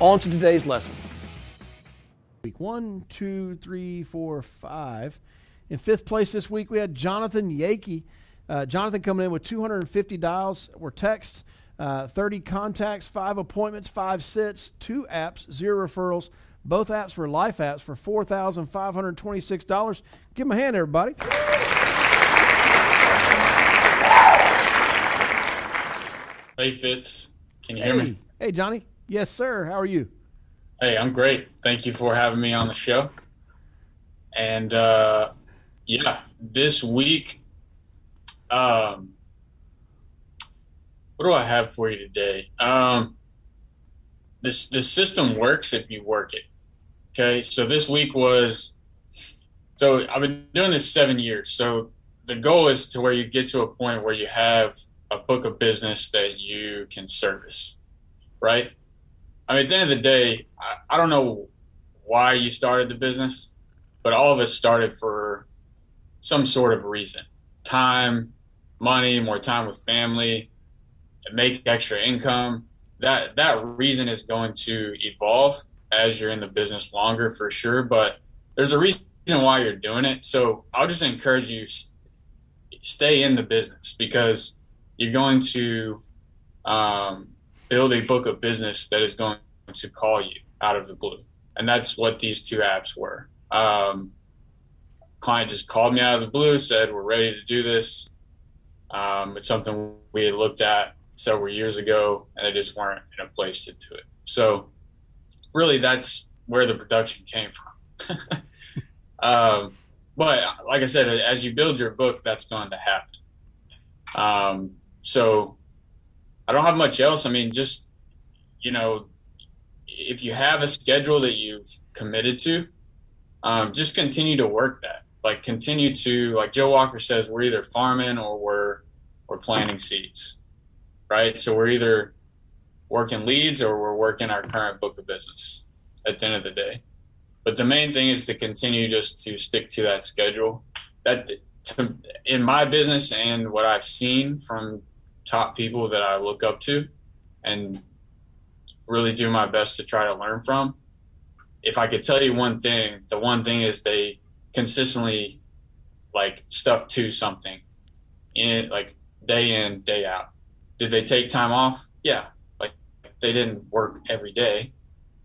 on to today's lesson. Week one, two, three, four, five. In fifth place this week, we had Jonathan Yakey. Uh, Jonathan coming in with 250 dials or texts, uh, 30 contacts, five appointments, five sits, two apps, zero referrals. Both apps were life apps for $4,526. Give him a hand, everybody. Hey, Fitz. Can you hey. hear me? Hey, Johnny. Yes, sir. How are you? Hey, I'm great. Thank you for having me on the show. And uh, yeah, this week, um, what do I have for you today? Um, this the system works if you work it. Okay, so this week was so I've been doing this seven years. So the goal is to where you get to a point where you have a book of business that you can service, right? I mean, at the end of the day, I, I don't know why you started the business, but all of us started for some sort of reason time, money, more time with family, make extra income. That, that reason is going to evolve as you're in the business longer for sure, but there's a reason why you're doing it. So I'll just encourage you stay in the business because you're going to um, build a book of business that is going to call you out of the blue. And that's what these two apps were. Um, client just called me out of the blue, said, We're ready to do this. Um, it's something we had looked at several years ago, and they just weren't in a place to do it. So, really, that's where the production came from. um, but, like I said, as you build your book, that's going to happen. Um, so, I don't have much else. I mean, just you know, if you have a schedule that you've committed to, um, just continue to work that. Like continue to like Joe Walker says, we're either farming or we're we're planting seeds, right? So we're either working leads or we're working our current book of business at the end of the day. But the main thing is to continue just to stick to that schedule. That to, in my business and what I've seen from top people that I look up to and really do my best to try to learn from. If I could tell you one thing, the one thing is they consistently like stuck to something in like day in, day out. Did they take time off? Yeah. Like they didn't work every day,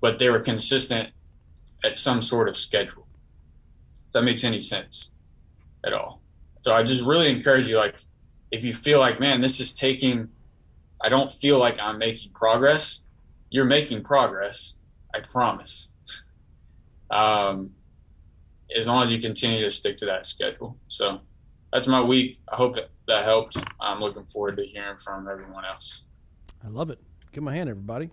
but they were consistent at some sort of schedule. If that makes any sense at all. So I just really encourage you like if you feel like, man, this is taking, I don't feel like I'm making progress, you're making progress. I promise. Um, as long as you continue to stick to that schedule. So that's my week. I hope that, that helped. I'm looking forward to hearing from everyone else. I love it. Give my hand, everybody.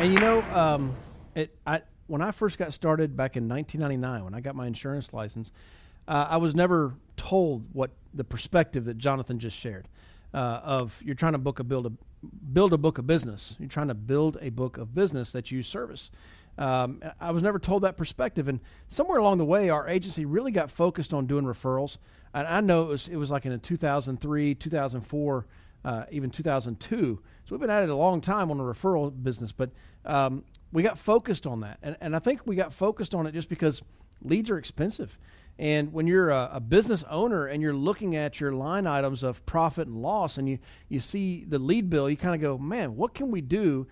And you know, um, it, I, when I first got started back in 1999, when I got my insurance license, uh, I was never told what the perspective that Jonathan just shared uh, of you're trying to book a build a build a book of business. You're trying to build a book of business that you service. Um, I was never told that perspective, and somewhere along the way, our agency really got focused on doing referrals. And I know it was it was like in 2003, 2004, uh, even 2002. So we've been at it a long time on the referral business, but um, we got focused on that. And, and I think we got focused on it just because leads are expensive. And when you're a, a, business owner and you're looking at your line items of profit and loss and you, you see the lead bill, you kind of go, man, what can we do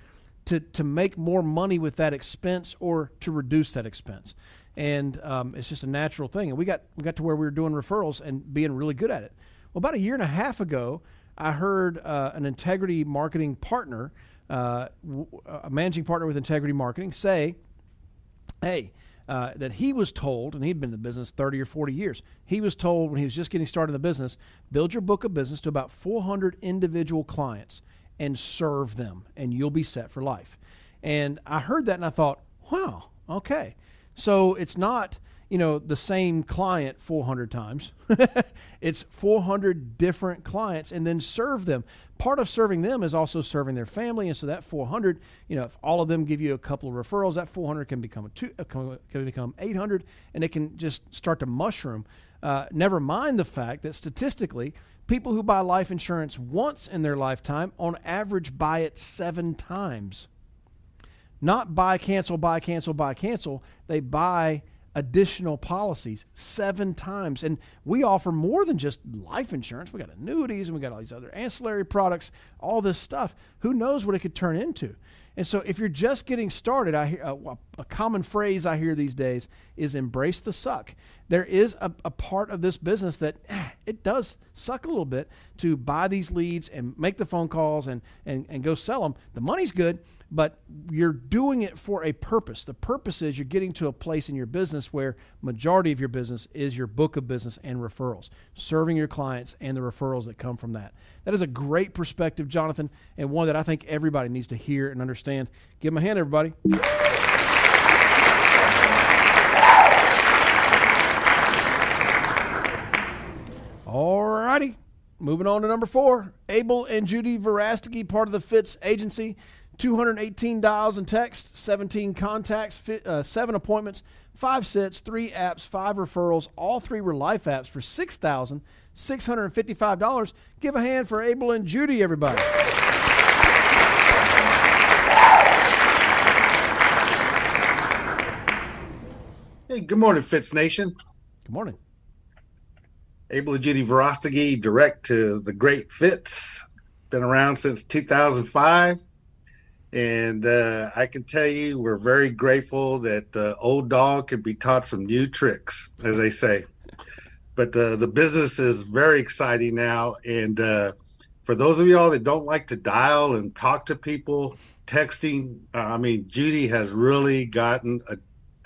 to, to make more money with that expense or to reduce that expense? And um, it's just a natural thing. And we got, we got to where we were doing referrals and being really good at it. Well, about a year and a half ago, I heard uh, an integrity marketing partner – uh, a managing partner with Integrity Marketing say, hey, uh, that he was told, and he'd been in the business 30 or 40 years, he was told when he was just getting started in the business, build your book of business to about 400 individual clients and serve them, and you'll be set for life. And I heard that and I thought, wow, okay. So it's not you know the same client 400 times. It's 400 different clients and then serve them. Part of serving them is also serving their family and so that 400 you know if all of them give you a couple of referrals that 400 can become two uh, can become 800 and it can just start to mushroom. Uh, never mind the fact that statistically people who buy life insurance once in their lifetime on average buy it seven times. Not buy cancel buy cancel buy cancel. They buy additional policies seven times. And we offer more than just life insurance. We got annuities and we got all these other ancillary products, all this stuff. Who knows what it could turn into? And so, if you're just getting started, I hear uh, a common phrase I hear these days is "embrace the suck." There is a, a part of this business that eh, it does suck a little bit to buy these leads and make the phone calls and, and, and go sell them. The money's good, but you're doing it for a purpose. The purpose is you're getting to a place in your business where majority of your business is your book of business and referrals, serving your clients and the referrals that come from that. That is a great perspective, Jonathan, and one that I think everybody needs to hear and understand. Give him a hand, everybody. All righty. Moving on to number four. Abel and Judy Verastegui, part of the Fitz agency. 218 dials and texts, 17 contacts, fit, uh, seven appointments, five sits, three apps, five referrals. All three were life apps for $6,655. Give a hand for Abel and Judy, everybody. Hey, good morning, Fitz Nation. Good morning. Abel Judy Verastegui, direct to the great Fitz. Been around since 2005 and uh, I can tell you, we're very grateful that uh, old dog can be taught some new tricks, as they say. But uh, the business is very exciting now. And uh, for those of y'all that don't like to dial and talk to people, texting, uh, I mean, Judy has really gotten a,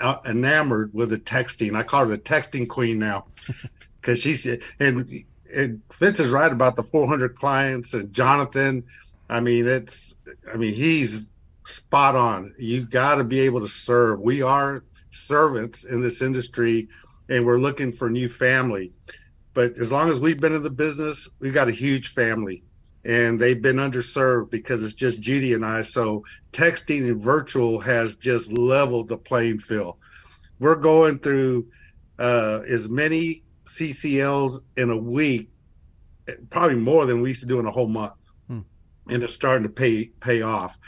uh, enamored with the texting. I call her the texting queen now because she's, and, and Fitz is right about the 400 clients and Jonathan I mean, it's, I mean, he's spot on. You got to be able to serve. We are servants in this industry and we're looking for new family. But as long as we've been in the business, we've got a huge family and they've been underserved because it's just Judy and I. So texting and virtual has just leveled the playing field. We're going through uh, as many CCLs in a week, probably more than we used to do in a whole month and it's starting to pay pay off.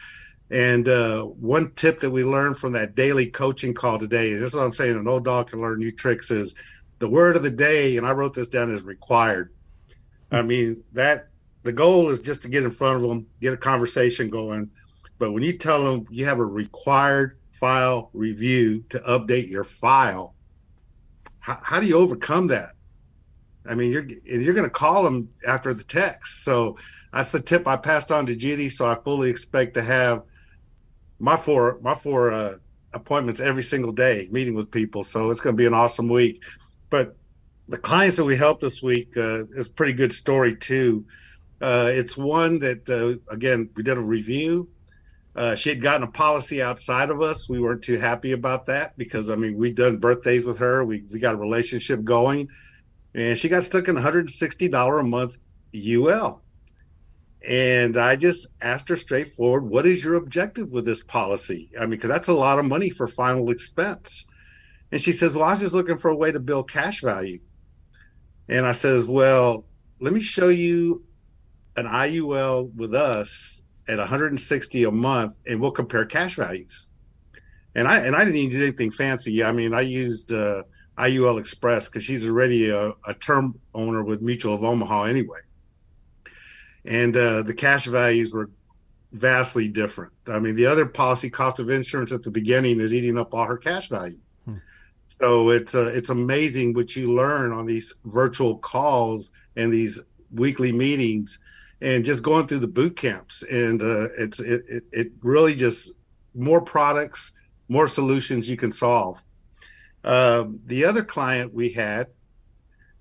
And uh, one tip that we learned from that daily coaching call today, and this is what I'm saying, an old dog can learn new tricks, is the word of the day, and I wrote this down, is required. I mean, that the goal is just to get in front of them, get a conversation going. But when you tell them you have a required file review to update your file, how, how do you overcome that? I mean, you're and you're going to call them after the text. So that's the tip I passed on to Judy. So I fully expect to have my four my four uh, appointments every single day, meeting with people. So it's going to be an awesome week. But the clients that we helped this week uh, is a pretty good story too. Uh, it's one that uh, again we did a review. Uh, she had gotten a policy outside of us. We weren't too happy about that because I mean we'd done birthdays with her. We we got a relationship going and she got stuck in $160 a month UL. And I just asked her straightforward, what is your objective with this policy? I mean, because that's a lot of money for final expense. And she says, well, I was just looking for a way to build cash value. And I says, well, let me show you an IUL with us at 160 a month, and we'll compare cash values. And I and I didn't use anything fancy. I mean, I used uh, IUL Express because she's already a, a, term owner with Mutual of Omaha anyway. And uh, the cash values were vastly different. I mean, the other policy cost of insurance at the beginning is eating up all her cash value. Hmm. So it's uh, it's amazing what you learn on these virtual calls and these weekly meetings, and just going through the boot camps. And uh, it's it, it really just more products, more solutions you can solve Um, the other client we had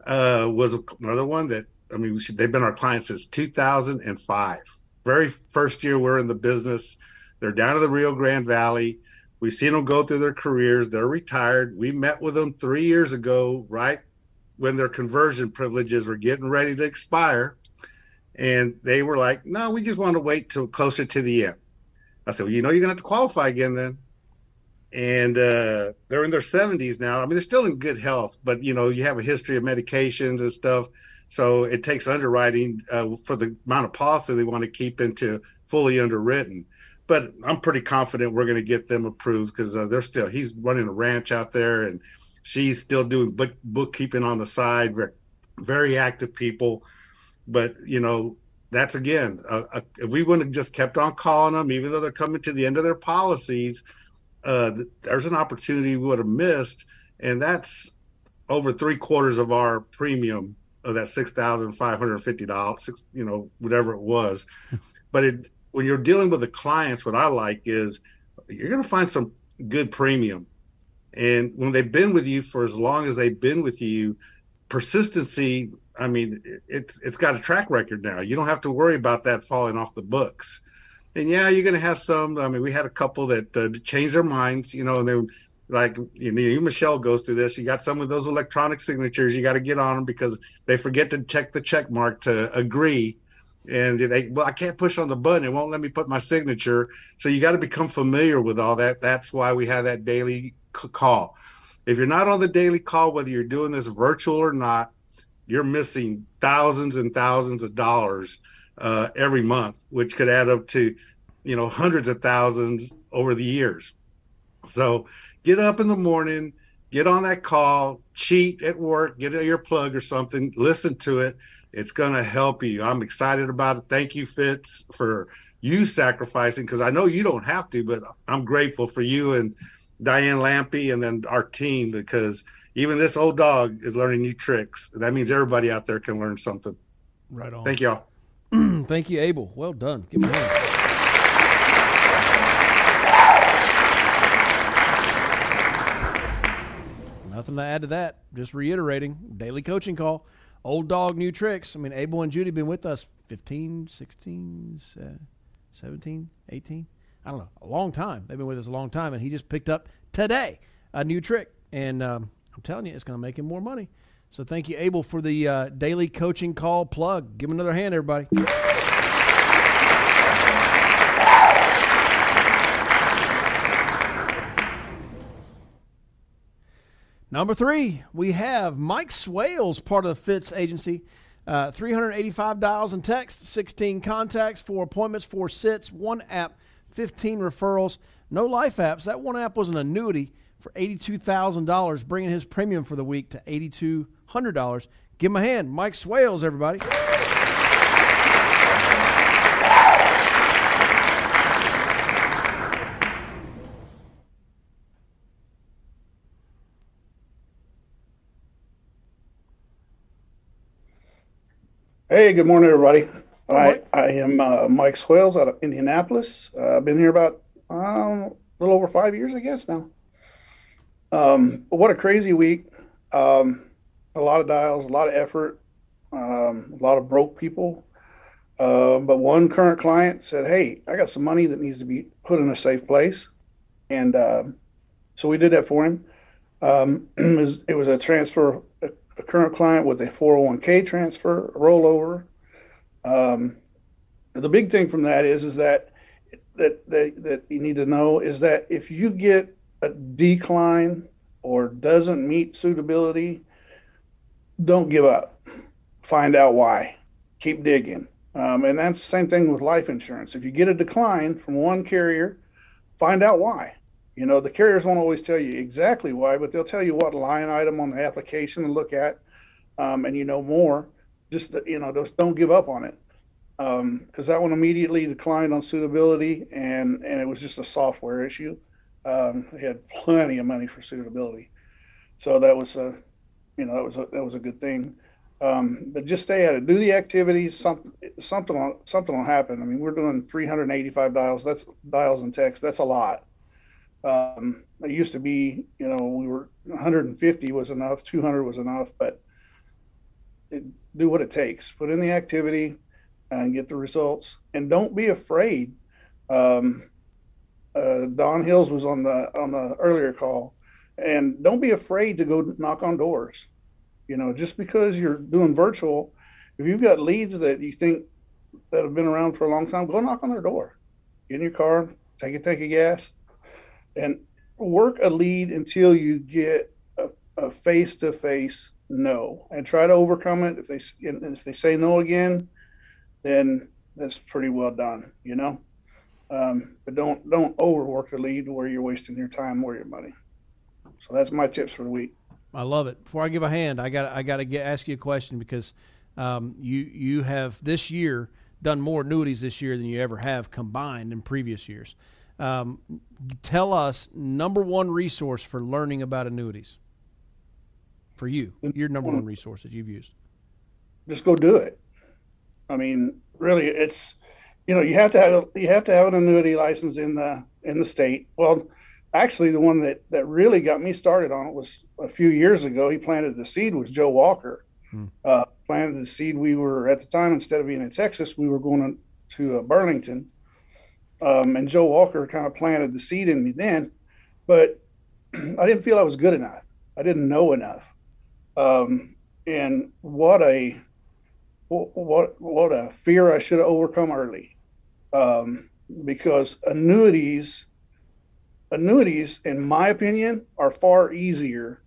uh, was another one that I mean they've been our client since 2005. Very first year we're in the business. They're down in the Rio Grande Valley. We've seen them go through their careers. They're retired. We met with them three years ago, right when their conversion privileges were getting ready to expire. And they were like, no, we just want to wait till closer to the end. I said, well, you know, you're going to have to qualify again then. And uh, they're in their 70s now. I mean, they're still in good health, but, you know, you have a history of medications and stuff. So it takes underwriting uh, for the amount of policy they want to keep into fully underwritten. But I'm pretty confident we're going to get them approved because uh, they're still, he's running a ranch out there and she's still doing book, bookkeeping on the side. Very active people but you know, that's again, uh, uh, if we wouldn't have just kept on calling them, even though they're coming to the end of their policies, uh, there's an opportunity we would have missed, and that's over three quarters of our premium of that six thousand five hundred fifty dollars, six you know, whatever it was. but it, when you're dealing with the clients, what I like is you're going to find some good premium, and when they've been with you for as long as they've been with you, persistency I mean, it's it's got a track record now. You don't have to worry about that falling off the books. And yeah, you're going to have some. I mean, we had a couple that uh, changed their minds, you know, and they like you know, you, Michelle goes through this. You got some of those electronic signatures. You got to get on them because they forget to check the check mark to agree. And they, well, I can't push on the button. It won't let me put my signature. So you got to become familiar with all that. That's why we have that daily call. If you're not on the daily call, whether you're doing this virtual or not, you're missing thousands and thousands of dollars uh, every month, which could add up to, you know, hundreds of thousands over the years. So get up in the morning, get on that call, cheat at work, get a plug or something, listen to it. It's going to help you. I'm excited about it. Thank you, Fitz, for you sacrificing because I know you don't have to, but I'm grateful for you and Diane Lampy and then our team because even this old dog is learning new tricks. That means everybody out there can learn something. Right on. Thank y'all. Thank you, Abel. Well done. Give me a hand. Nothing to add to that. Just reiterating daily coaching call. Old dog, new tricks. I mean, Abel and Judy have been with us 15, 16, 17, 18. I don't know, a long time. They've been with us a long time, and he just picked up today a new trick. And um, I'm telling you, it's going to make him more money. So thank you, Abel, for the uh, daily coaching call plug. Give him another hand, everybody. Number three, we have Mike Swales, part of the Fitz agency. Uh, 385 dials and texts, 16 contacts, four appointments, four sits, one app, 15 referrals, no life apps. That one app was an annuity for $82,000, bringing his premium for the week to $8,200. Give him a hand. Mike Swales, everybody. Hey, good morning, everybody. I, I am uh, Mike Swales out of Indianapolis. Uh, I've been here about um, a little over five years, I guess now. Um, what a crazy week. Um, a lot of dials, a lot of effort, um, a lot of broke people. Uh, but one current client said, Hey, I got some money that needs to be put in a safe place. And uh, so we did that for him. Um, it, was, it, was, a transfer, a, a, current client with a 401k transfer, a rollover. Um, the big thing from that is, is that, that, that, that you need to know is that if you get a decline or doesn't meet suitability, don't give up. Find out why. Keep digging. Um, and that's the same thing with life insurance. If you get a decline from one carrier, find out why. You know, the carriers won't always tell you exactly why, but they'll tell you what line item on the application to look at, um, and you know more. Just you know, just don't give up on it, because um, that one immediately declined on suitability, and and it was just a software issue. Um, they had plenty of money for suitability, so that was a, you know, that was a, that was a good thing. Um, but just stay at it. Do the activities. Something something will, something will happen. I mean, we're doing 385 dials. That's dials and text. That's a lot. Um, it used to be, you know, we were 150 was enough, 200 was enough, but it, do what it takes. Put in the activity and get the results, and don't be afraid. Um, uh, Don Hills was on the on the earlier call, and don't be afraid to go knock on doors. You know, just because you're doing virtual, if you've got leads that you think that have been around for a long time, go knock on their door. Get in your car, take a tank of gas, and work a lead until you get a face to face no, and try to overcome it. If they if they say no again, then that's pretty well done, you know. Um, but don't don't overwork the lead where you're wasting your time or your money. So that's my tips for the week. I love it. Before I give a hand, I got I got to ask you a question because um, you you have this year done more annuities this year than you ever have combined in previous years. Um, tell us number one resource for learning about annuities for you. Your number one resource that you've used. Just go do it. I mean, really, it's you know you have to have you have to have an annuity license in the in the state. Well, actually, the one that that really got me started on it was a few years ago. He planted the seed was Joe Walker. Hmm. Uh, planted the seed. We were at the time instead of being in Texas, we were going to, to uh, Burlington, um, and Joe Walker kind of planted the seed in me then. But I didn't feel I was good enough. I didn't know enough. Um, and what a what what a fear I should have overcome early, um, because annuities annuities, in my opinion, are far easier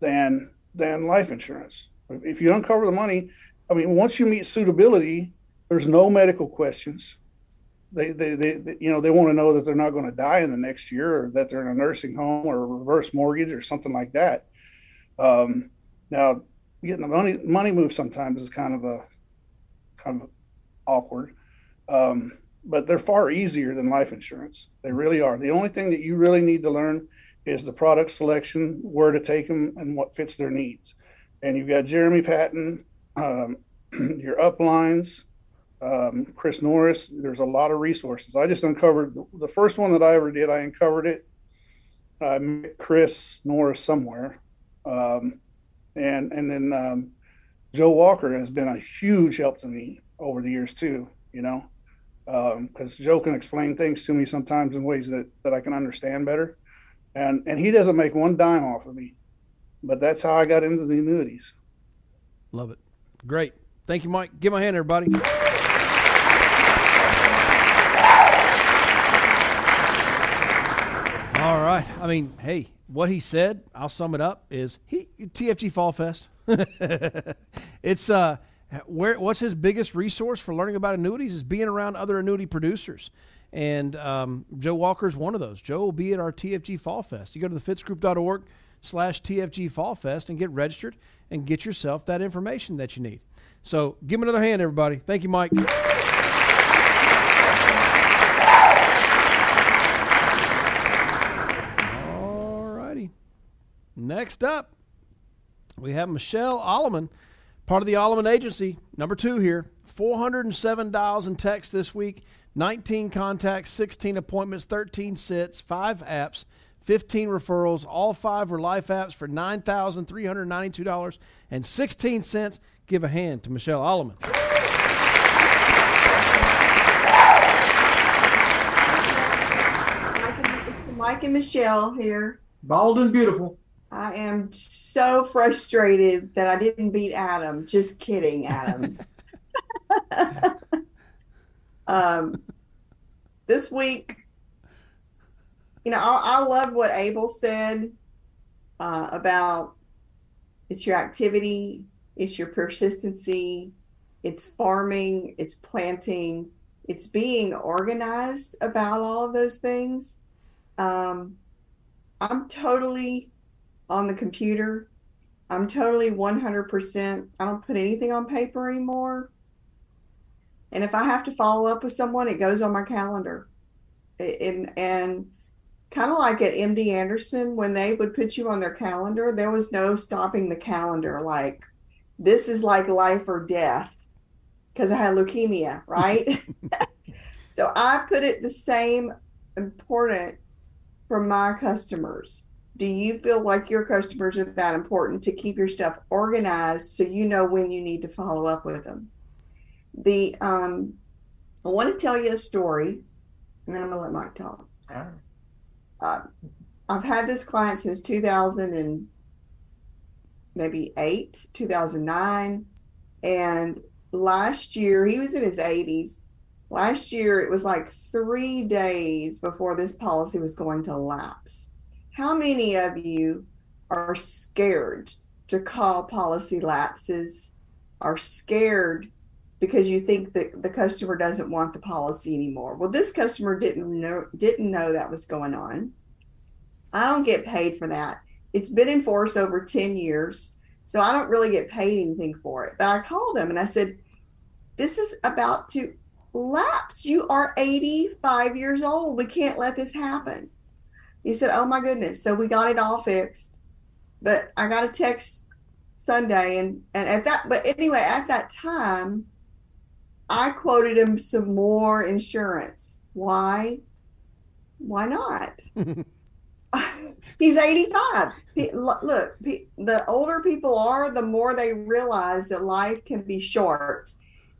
than than life insurance. If you uncover the money, I mean, once you meet suitability, there's no medical questions. They, they, they, they you know, they want to know that they're not going to die in the next year, or that they're in a nursing home or a reverse mortgage or something like that. Um, now, getting the money money move sometimes is kind of a kind of awkward, um, but they're far easier than life insurance. They really are. The only thing that you really need to learn is the product selection, where to take them, and what fits their needs. And you've got Jeremy Patton, um, your uplines, um, Chris Norris. There's a lot of resources. I just uncovered the first one that I ever did. I uncovered it. I met Chris Norris somewhere, um, and and then um, Joe Walker has been a huge help to me over the years too. You know, because um, Joe can explain things to me sometimes in ways that that I can understand better, and and he doesn't make one dime off of me, but that's how I got into the annuities. Love it. Great. Thank you, Mike. Give my hand, everybody. All right. I mean, hey, what he said, I'll sum it up, is he TFG Fall Fest. it's uh where what's his biggest resource for learning about annuities is being around other annuity producers. And um, Joe Walker is one of those. Joe will be at our TFG Fall Fest. You go to thefitzgroup.org slash TFG Fall Fest and get registered and get yourself that information that you need. So give him another hand, everybody. Thank you, Mike. Next up, we have Michelle Alleman, part of the Alleman Agency, number two here. 407 dials and texts this week, 19 contacts, 16 appointments, 13 sits, 5 apps, 15 referrals. All five were life apps for $9,392.16. Give a hand to Michelle Alleman. Mike and Michelle here. Bald and beautiful. I am so frustrated that I didn't beat Adam. Just kidding, Adam. um, this week, you know, I, I love what Abel said uh, about it's your activity, it's your persistency, it's farming, it's planting, it's being organized about all of those things. Um, I'm totally on the computer. I'm totally 100%. I don't put anything on paper anymore. And if I have to follow up with someone, it goes on my calendar. And, and kind of like at MD Anderson, when they would put you on their calendar, there was no stopping the calendar. Like, this is like life or death because I had leukemia, right? so I put it the same importance for my customers. Do you feel like your customers are that important to keep your stuff organized so you know when you need to follow up with them? The um, I want to tell you a story, and then I'm gonna let Mike talk. Uh, I've had this client since 2000 and maybe eight, 2009, and last year he was in his 80s. Last year it was like three days before this policy was going to lapse. How many of you are scared to call policy lapses? Are scared because you think that the customer doesn't want the policy anymore. Well, this customer didn't know didn't know that was going on. I don't get paid for that. It's been in force over 10 years, so I don't really get paid anything for it. But I called him and I said, "This is about to lapse. You are 85 years old. We can't let this happen." He said, "Oh my goodness." So we got it all fixed. But I got a text Sunday and and at that but anyway, at that time, I quoted him some more insurance. Why? Why not? He's 85. He, look, the older people are, the more they realize that life can be short.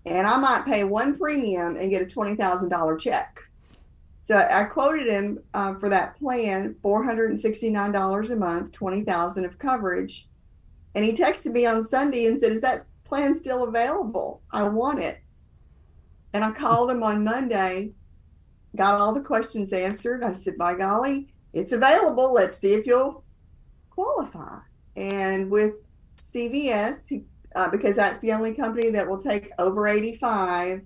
And I might pay one premium and get a $20,000 check. So I quoted him uh, for that plan, $469 a month, 20000 of coverage. And he texted me on Sunday and said, Is that plan still available? I want it. And I called him on Monday, got all the questions answered. I said, by golly, it's available. Let's see if you'll qualify. And with CVS, he, uh, because that's the only company that will take over 85,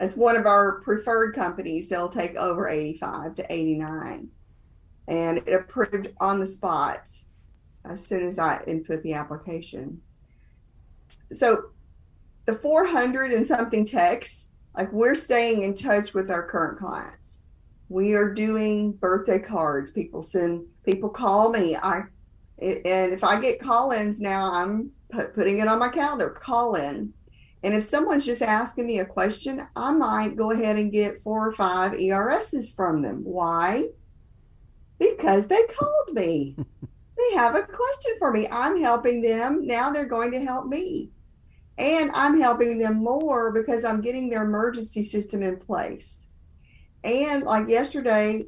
it's one of our preferred companies. They'll take over 85 to 89. And it approved on the spot as soon as I input the application. So the 400 and something texts like we're staying in touch with our current clients. We are doing birthday cards. People send, people call me. I, and if I get call-ins now, I'm putting it on my calendar. Call in, and if someone's just asking me a question, I might go ahead and get four or five ERSs from them. Why? Because they called me. they have a question for me. I'm helping them. Now they're going to help me. And I'm helping them more because I'm getting their emergency system in place. And like yesterday,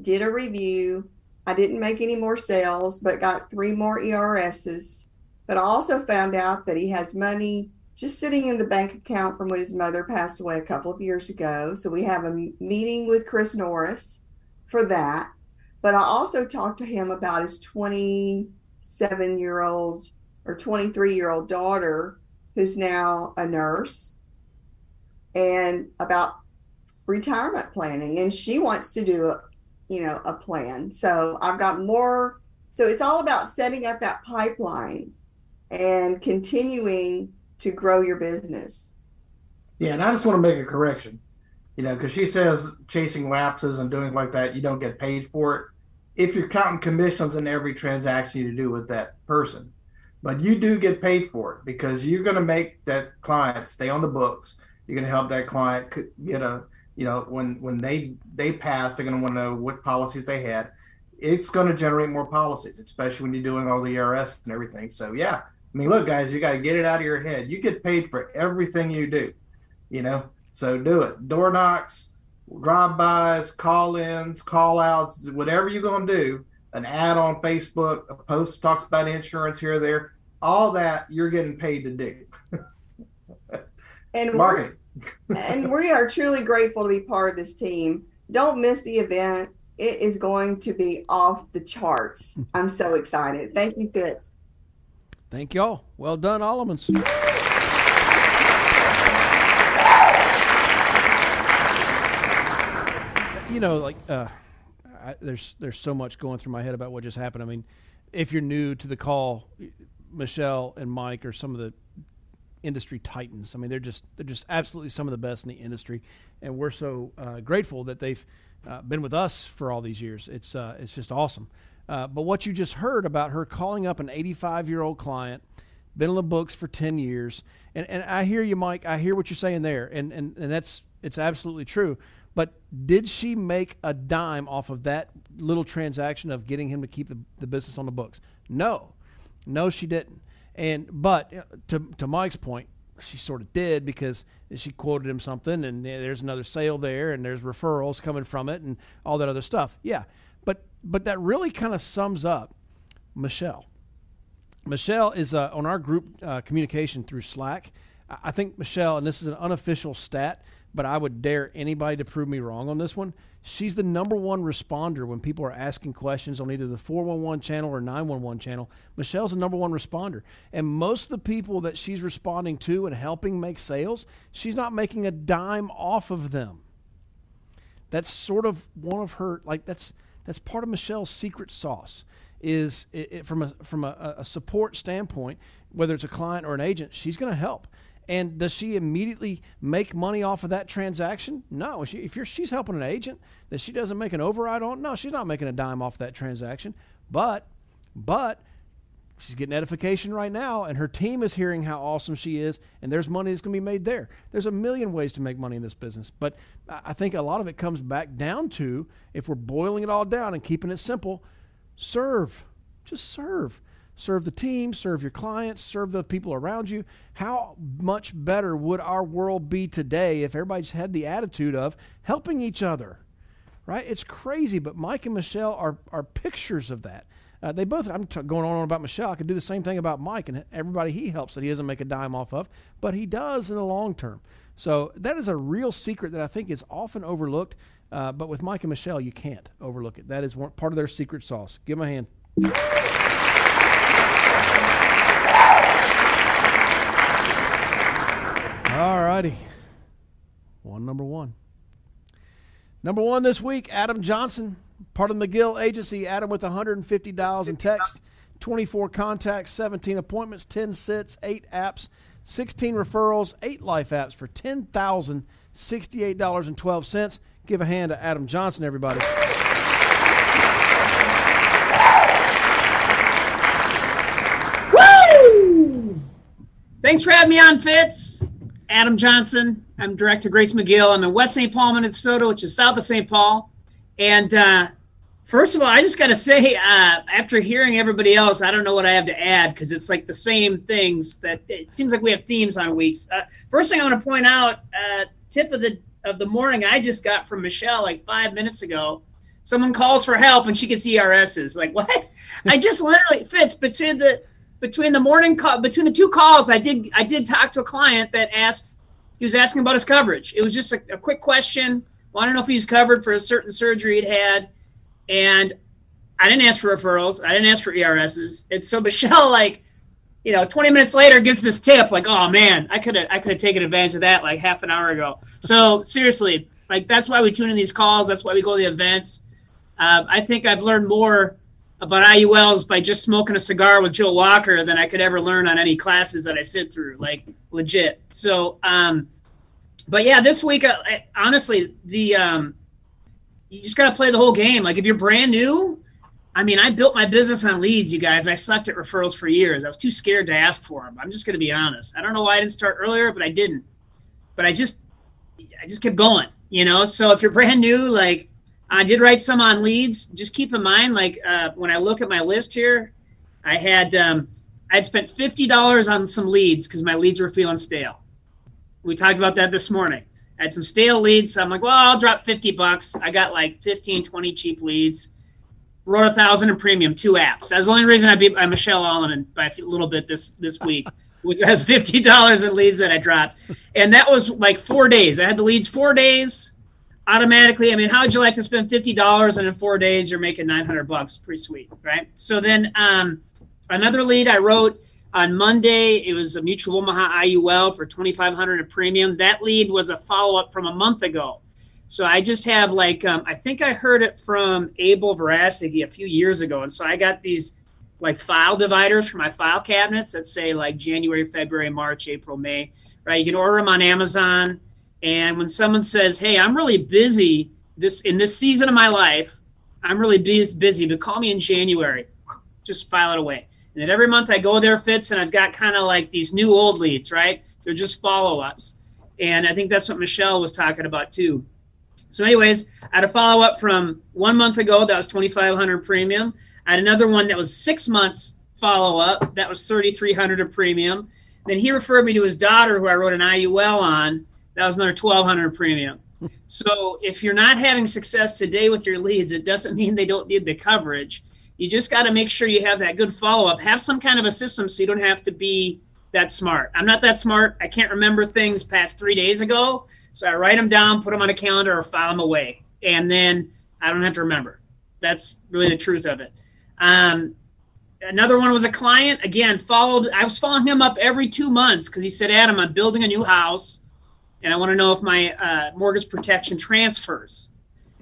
did a review. I didn't make any more sales, but got three more ERSs. But I also found out that he has money just sitting in the bank account from when his mother passed away a couple of years ago. So we have a meeting with Chris Norris for that. But I also talked to him about his 27 year old or 23 year old daughter who's now a nurse, and about retirement planning. And she wants to do, a, you know, a plan. So I've got more. So it's all about setting up that pipeline and continuing to grow your business. Yeah, and I just want to make a correction. You know, because she says chasing lapses and doing like that, you don't get paid for it. If you're counting commissions in every transaction you do with that person, but you do get paid for it because you're going to make that client stay on the books. You're going to help that client get a, you know, when when they they pass, they're going to want to know what policies they had. It's going to generate more policies, especially when you're doing all the ERS and everything. So yeah, I mean, look, guys, you got to get it out of your head. You get paid for everything you do, you know. So do it. Door knocks, drive-bys, call-ins, call-outs, whatever you're going to do an ad on Facebook, a post talks about insurance here or there, all that you're getting paid to do. and marketing. and we are truly grateful to be part of this team. Don't miss the event. It is going to be off the charts. I'm so excited. Thank you, Fitz. Thank y'all. Well done, Allemans. you know, like uh, I, there's there's so much going through my head about what just happened. I mean, if you're new to the call, Michelle and Mike are some of the industry titans. I mean, they're just they're just absolutely some of the best in the industry, and we're so uh, grateful that they've uh, been with us for all these years. It's uh, it's just awesome. Uh, but what you just heard about her calling up an 85 year old client, been in the books for 10 years, and and I hear you, Mike. I hear what you're saying there, and and and that's it's absolutely true. But did she make a dime off of that little transaction of getting him to keep the, the business on the books? No, no, she didn't. And but uh, to to Mike's point, she sort of did because she quoted him something, and there's another sale there, and there's referrals coming from it, and all that other stuff. Yeah, but that really kind of sums up Michelle. Michelle is uh, on our group uh, communication through Slack. I think Michelle, and this is an unofficial stat, but I would dare anybody to prove me wrong on this one. She's the number one responder when people are asking questions on either the 411 channel or 911 channel. Michelle's the number one responder. And most of the people that she's responding to and helping make sales, she's not making a dime off of them. That's sort of one of her, like, that's. That's part of Michelle's secret sauce. Is it, it, from a from a, a support standpoint, whether it's a client or an agent, she's going to help. And does she immediately make money off of that transaction? No. She, if you're, she's helping an agent that she doesn't make an override on, no, she's not making a dime off that transaction. But, but she's getting edification right now, and her team is hearing how awesome she is, and there's money that's going to be made there. There's a million ways to make money in this business, but I think a lot of it comes back down to if we're boiling it all down and keeping it simple, serve, just serve serve the team, serve your clients, serve the people around you. How much better would our world be today if everybody just had the attitude of helping each other? Right? It's crazy, but Mike and Michelle are, are pictures of that. Uh, they both, I'm t- going on on about Michelle. I could do the same thing about Mike and everybody he helps that he doesn't make a dime off of, but he does in the long term. So that is a real secret that I think is often overlooked. Uh, but with Mike and Michelle, you can't overlook it. That is one, part of their secret sauce. Give them a hand. All righty. One number one. Number one this week, Adam Johnson, part of the McGill agency. Adam with 150 dials and text, 24 contacts, 17 appointments, 10 sits, 8 apps, 16 referrals, 8 life apps for $10,068.12. Give a hand to Adam Johnson, everybody. Woo! Thanks for having me on, Fitz. Adam Johnson. I'm Director Grace McGill. I'm in West St. Paul, Minnesota, which is south of St. Paul. And uh, first of all, I just got to say, uh, after hearing everybody else, I don't know what I have to add because it's like the same things that it seems like we have themes on weeks. Uh, first thing I want to point out, uh, tip of the of the morning I just got from Michelle like five minutes ago. Someone calls for help and she gets ERSs. Like what? I just literally fits between the between the morning call between the two calls i did i did talk to a client that asked he was asking about his coverage it was just a, a quick question want to know if he's covered for a certain surgery he'd had and i didn't ask for referrals. I didn't ask for ers's and so michelle like you know 20 minutes later gives this tip like oh man i could have i could have taken advantage of that like half an hour ago. So seriously like that's why we tune in these calls. That's why we go to the events. Uh, i think i've learned more about IULs by just smoking a cigar with Joe Walker than I could ever learn on any classes that I sit through, like legit. So, um, but yeah, this week, uh, honestly, the um, you just got to play the whole game. Like if you're brand new, I mean, I built my business on leads, you guys. I sucked at referrals for years. I was too scared to ask for them. I'm just going to be honest. I don't know why I didn't start earlier, but I didn't. But I just, I just kept going. You know, so if you're brand new, like I did write some on leads. Just keep in mind, like uh, when I look at my list here, I had um, I had spent fifty dollars on some leads because my leads were feeling stale. We talked about that this morning. I had some stale leads, so I'm like, well, I'll drop fifty bucks. I got like 15, 20 cheap leads. Wrote a thousand in premium, two apps. That's the only reason I beat by Michelle Alleman by a little bit this this week. which had fifty dollars in leads that I dropped, and that was like four days. I had the leads four days automatically, I mean, how would you like to spend fifty dollars and in four days you're making nine hundred bucks? Pretty sweet, right? So then um, another lead I wrote on Monday. It was a Mutual Omaha IUL for twenty five hundred a premium. That lead was a follow up from a month ago. So I just have like um, I think I heard it from Abel Verastegui a few years ago, and so I got these like file dividers for my file cabinets that say like January, February, March, April, May. Right? You can order them on Amazon and when someone says, "Hey, I'm really busy this in this season of my life, I'm really busy, but call me in January," just file it away. And then every month I go there, Fitz, and I've got kind of like these new old leads, right? They're just follow ups. And I think that's what Michelle was talking about too. So, anyways, I had a follow up from one month ago. That was 2,500 premium. I had another one that was six months follow up. That was 3,300 of premium. Then he referred me to his daughter, who I wrote an IUL on. That was another 1,200 premium. So if you're not having success today with your leads, it doesn't mean they don't need the coverage. You just got to make sure you have that good follow up. Have some kind of a system so you don't have to be that smart. I'm not that smart. I can't remember things past three days ago. So I write them down, put them on a calendar, or file them away. And then I don't have to remember. That's really the truth of it. Um, another one was a client. Again, followed. I was following him up every two months because he said, "Adam, I'm building a new house, and I want to know if my uh, mortgage protection transfers."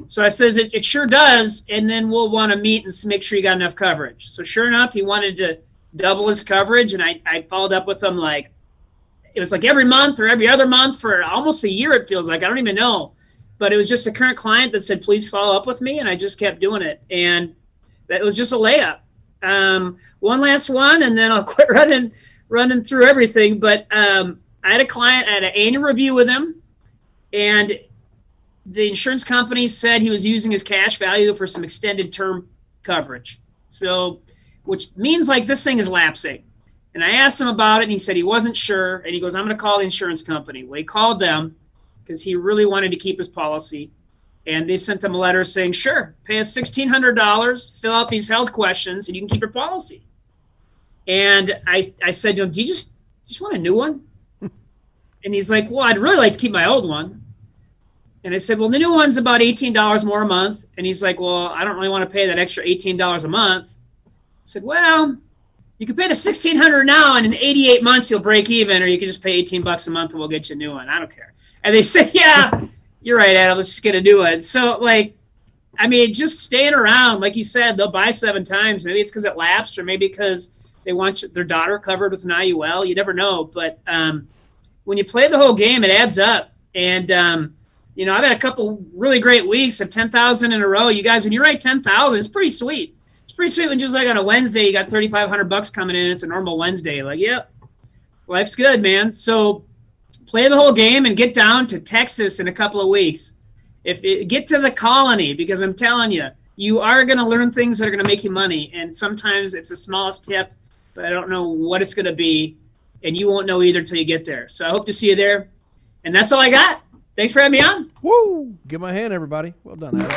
So I says, it, "It sure does," and then we'll want to meet and make sure you got enough coverage. So sure enough, he wanted to double his coverage, and I, I followed up with him like it was like every month or every other month for almost a year. It feels like I don't even know, but it was just a current client that said, "Please follow up with me," and I just kept doing it, and that was just a layup. Um, one last one, and then I'll quit running running through everything. But um, I had a client, I had an annual review with him, and the insurance company said he was using his cash value for some extended term coverage. So, which means like this thing is lapsing. And I asked him about it, and he said he wasn't sure. And he goes, "I'm going to call the insurance company." Well, he called them because he really wanted to keep his policy and they sent him a letter saying, "Sure, pay us sixteen hundred dollars, fill out these health questions, and you can keep your policy." And I, I said to him, "Do you just just want a new one?" and he's like, "Well, I'd really like to keep my old one." And I said, "Well, the new one's about eighteen dollars more a month." And he's like, "Well, I don't really want to pay that extra eighteen dollars a month." I said, "Well." You can pay the sixteen hundred now, and in eighty-eight months you'll break even, or you can just pay eighteen bucks a month, and we'll get you a new one. I don't care. And they said, "Yeah, you're right, Adam. Let's just get a new one. So, like, I mean, just staying around, like you said, they'll buy seven times. Maybe it's because it lapsed, or maybe because they want their daughter covered with an IUL. You never know. But um, when you play the whole game, it adds up. And um, you know, I've had a couple really great weeks of ten thousand in a row. You guys, when you write ten thousand, it's pretty sweet. It's pretty sweet when just like on a Wednesday you got thirty five hundred bucks coming in. It's a normal Wednesday. Like, yep, life's good, man. So play the whole game and get down to Texas in a couple of weeks. If it, get to the colony, because I'm telling you, you are going to learn things that are going to make you money. And sometimes it's the smallest tip, but I don't know what it's going to be, and you won't know either until you get there. So I hope to see you there. And that's all I got. Thanks for having me on. Woo! Give my hand, everybody. Well done, Adam.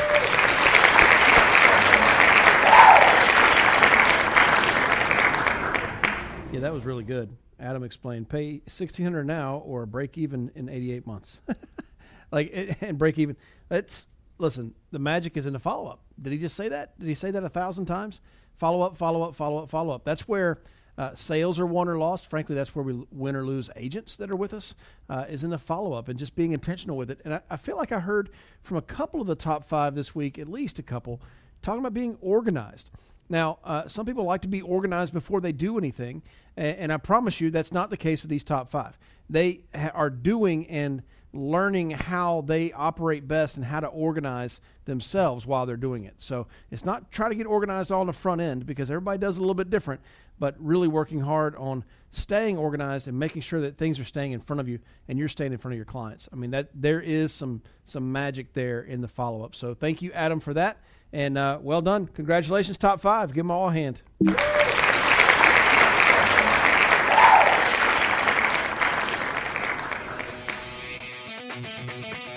Yeah, that was really good. Adam explained, pay sixteen hundred now or break even in eighty eight months. like it, and break even. It's listen. The magic is in the follow up. Did he just say that? Did he say that a thousand times? Follow up, follow up, follow up, follow up. That's where uh, sales are won or lost. Frankly, that's where we win or lose agents that are with us. Uh, is in the follow up and just being intentional with it. And I, I feel like I heard from a couple of the top five this week, at least a couple, talking about being organized. Now, uh, some people like to be organized before they do anything, and, and, I promise you that's not the case with these top five. They ha- are doing and learning how they operate best and how to organize themselves while they're doing it. So it's not try to get organized all on the front end because everybody does a little bit different, but really working hard on staying organized and making sure that things are staying in front of you and you're staying in front of your clients. I mean that there is some some magic there in the follow up. So thank you, Adam, for that. And uh, well done. Congratulations, top five. Give them all a hand.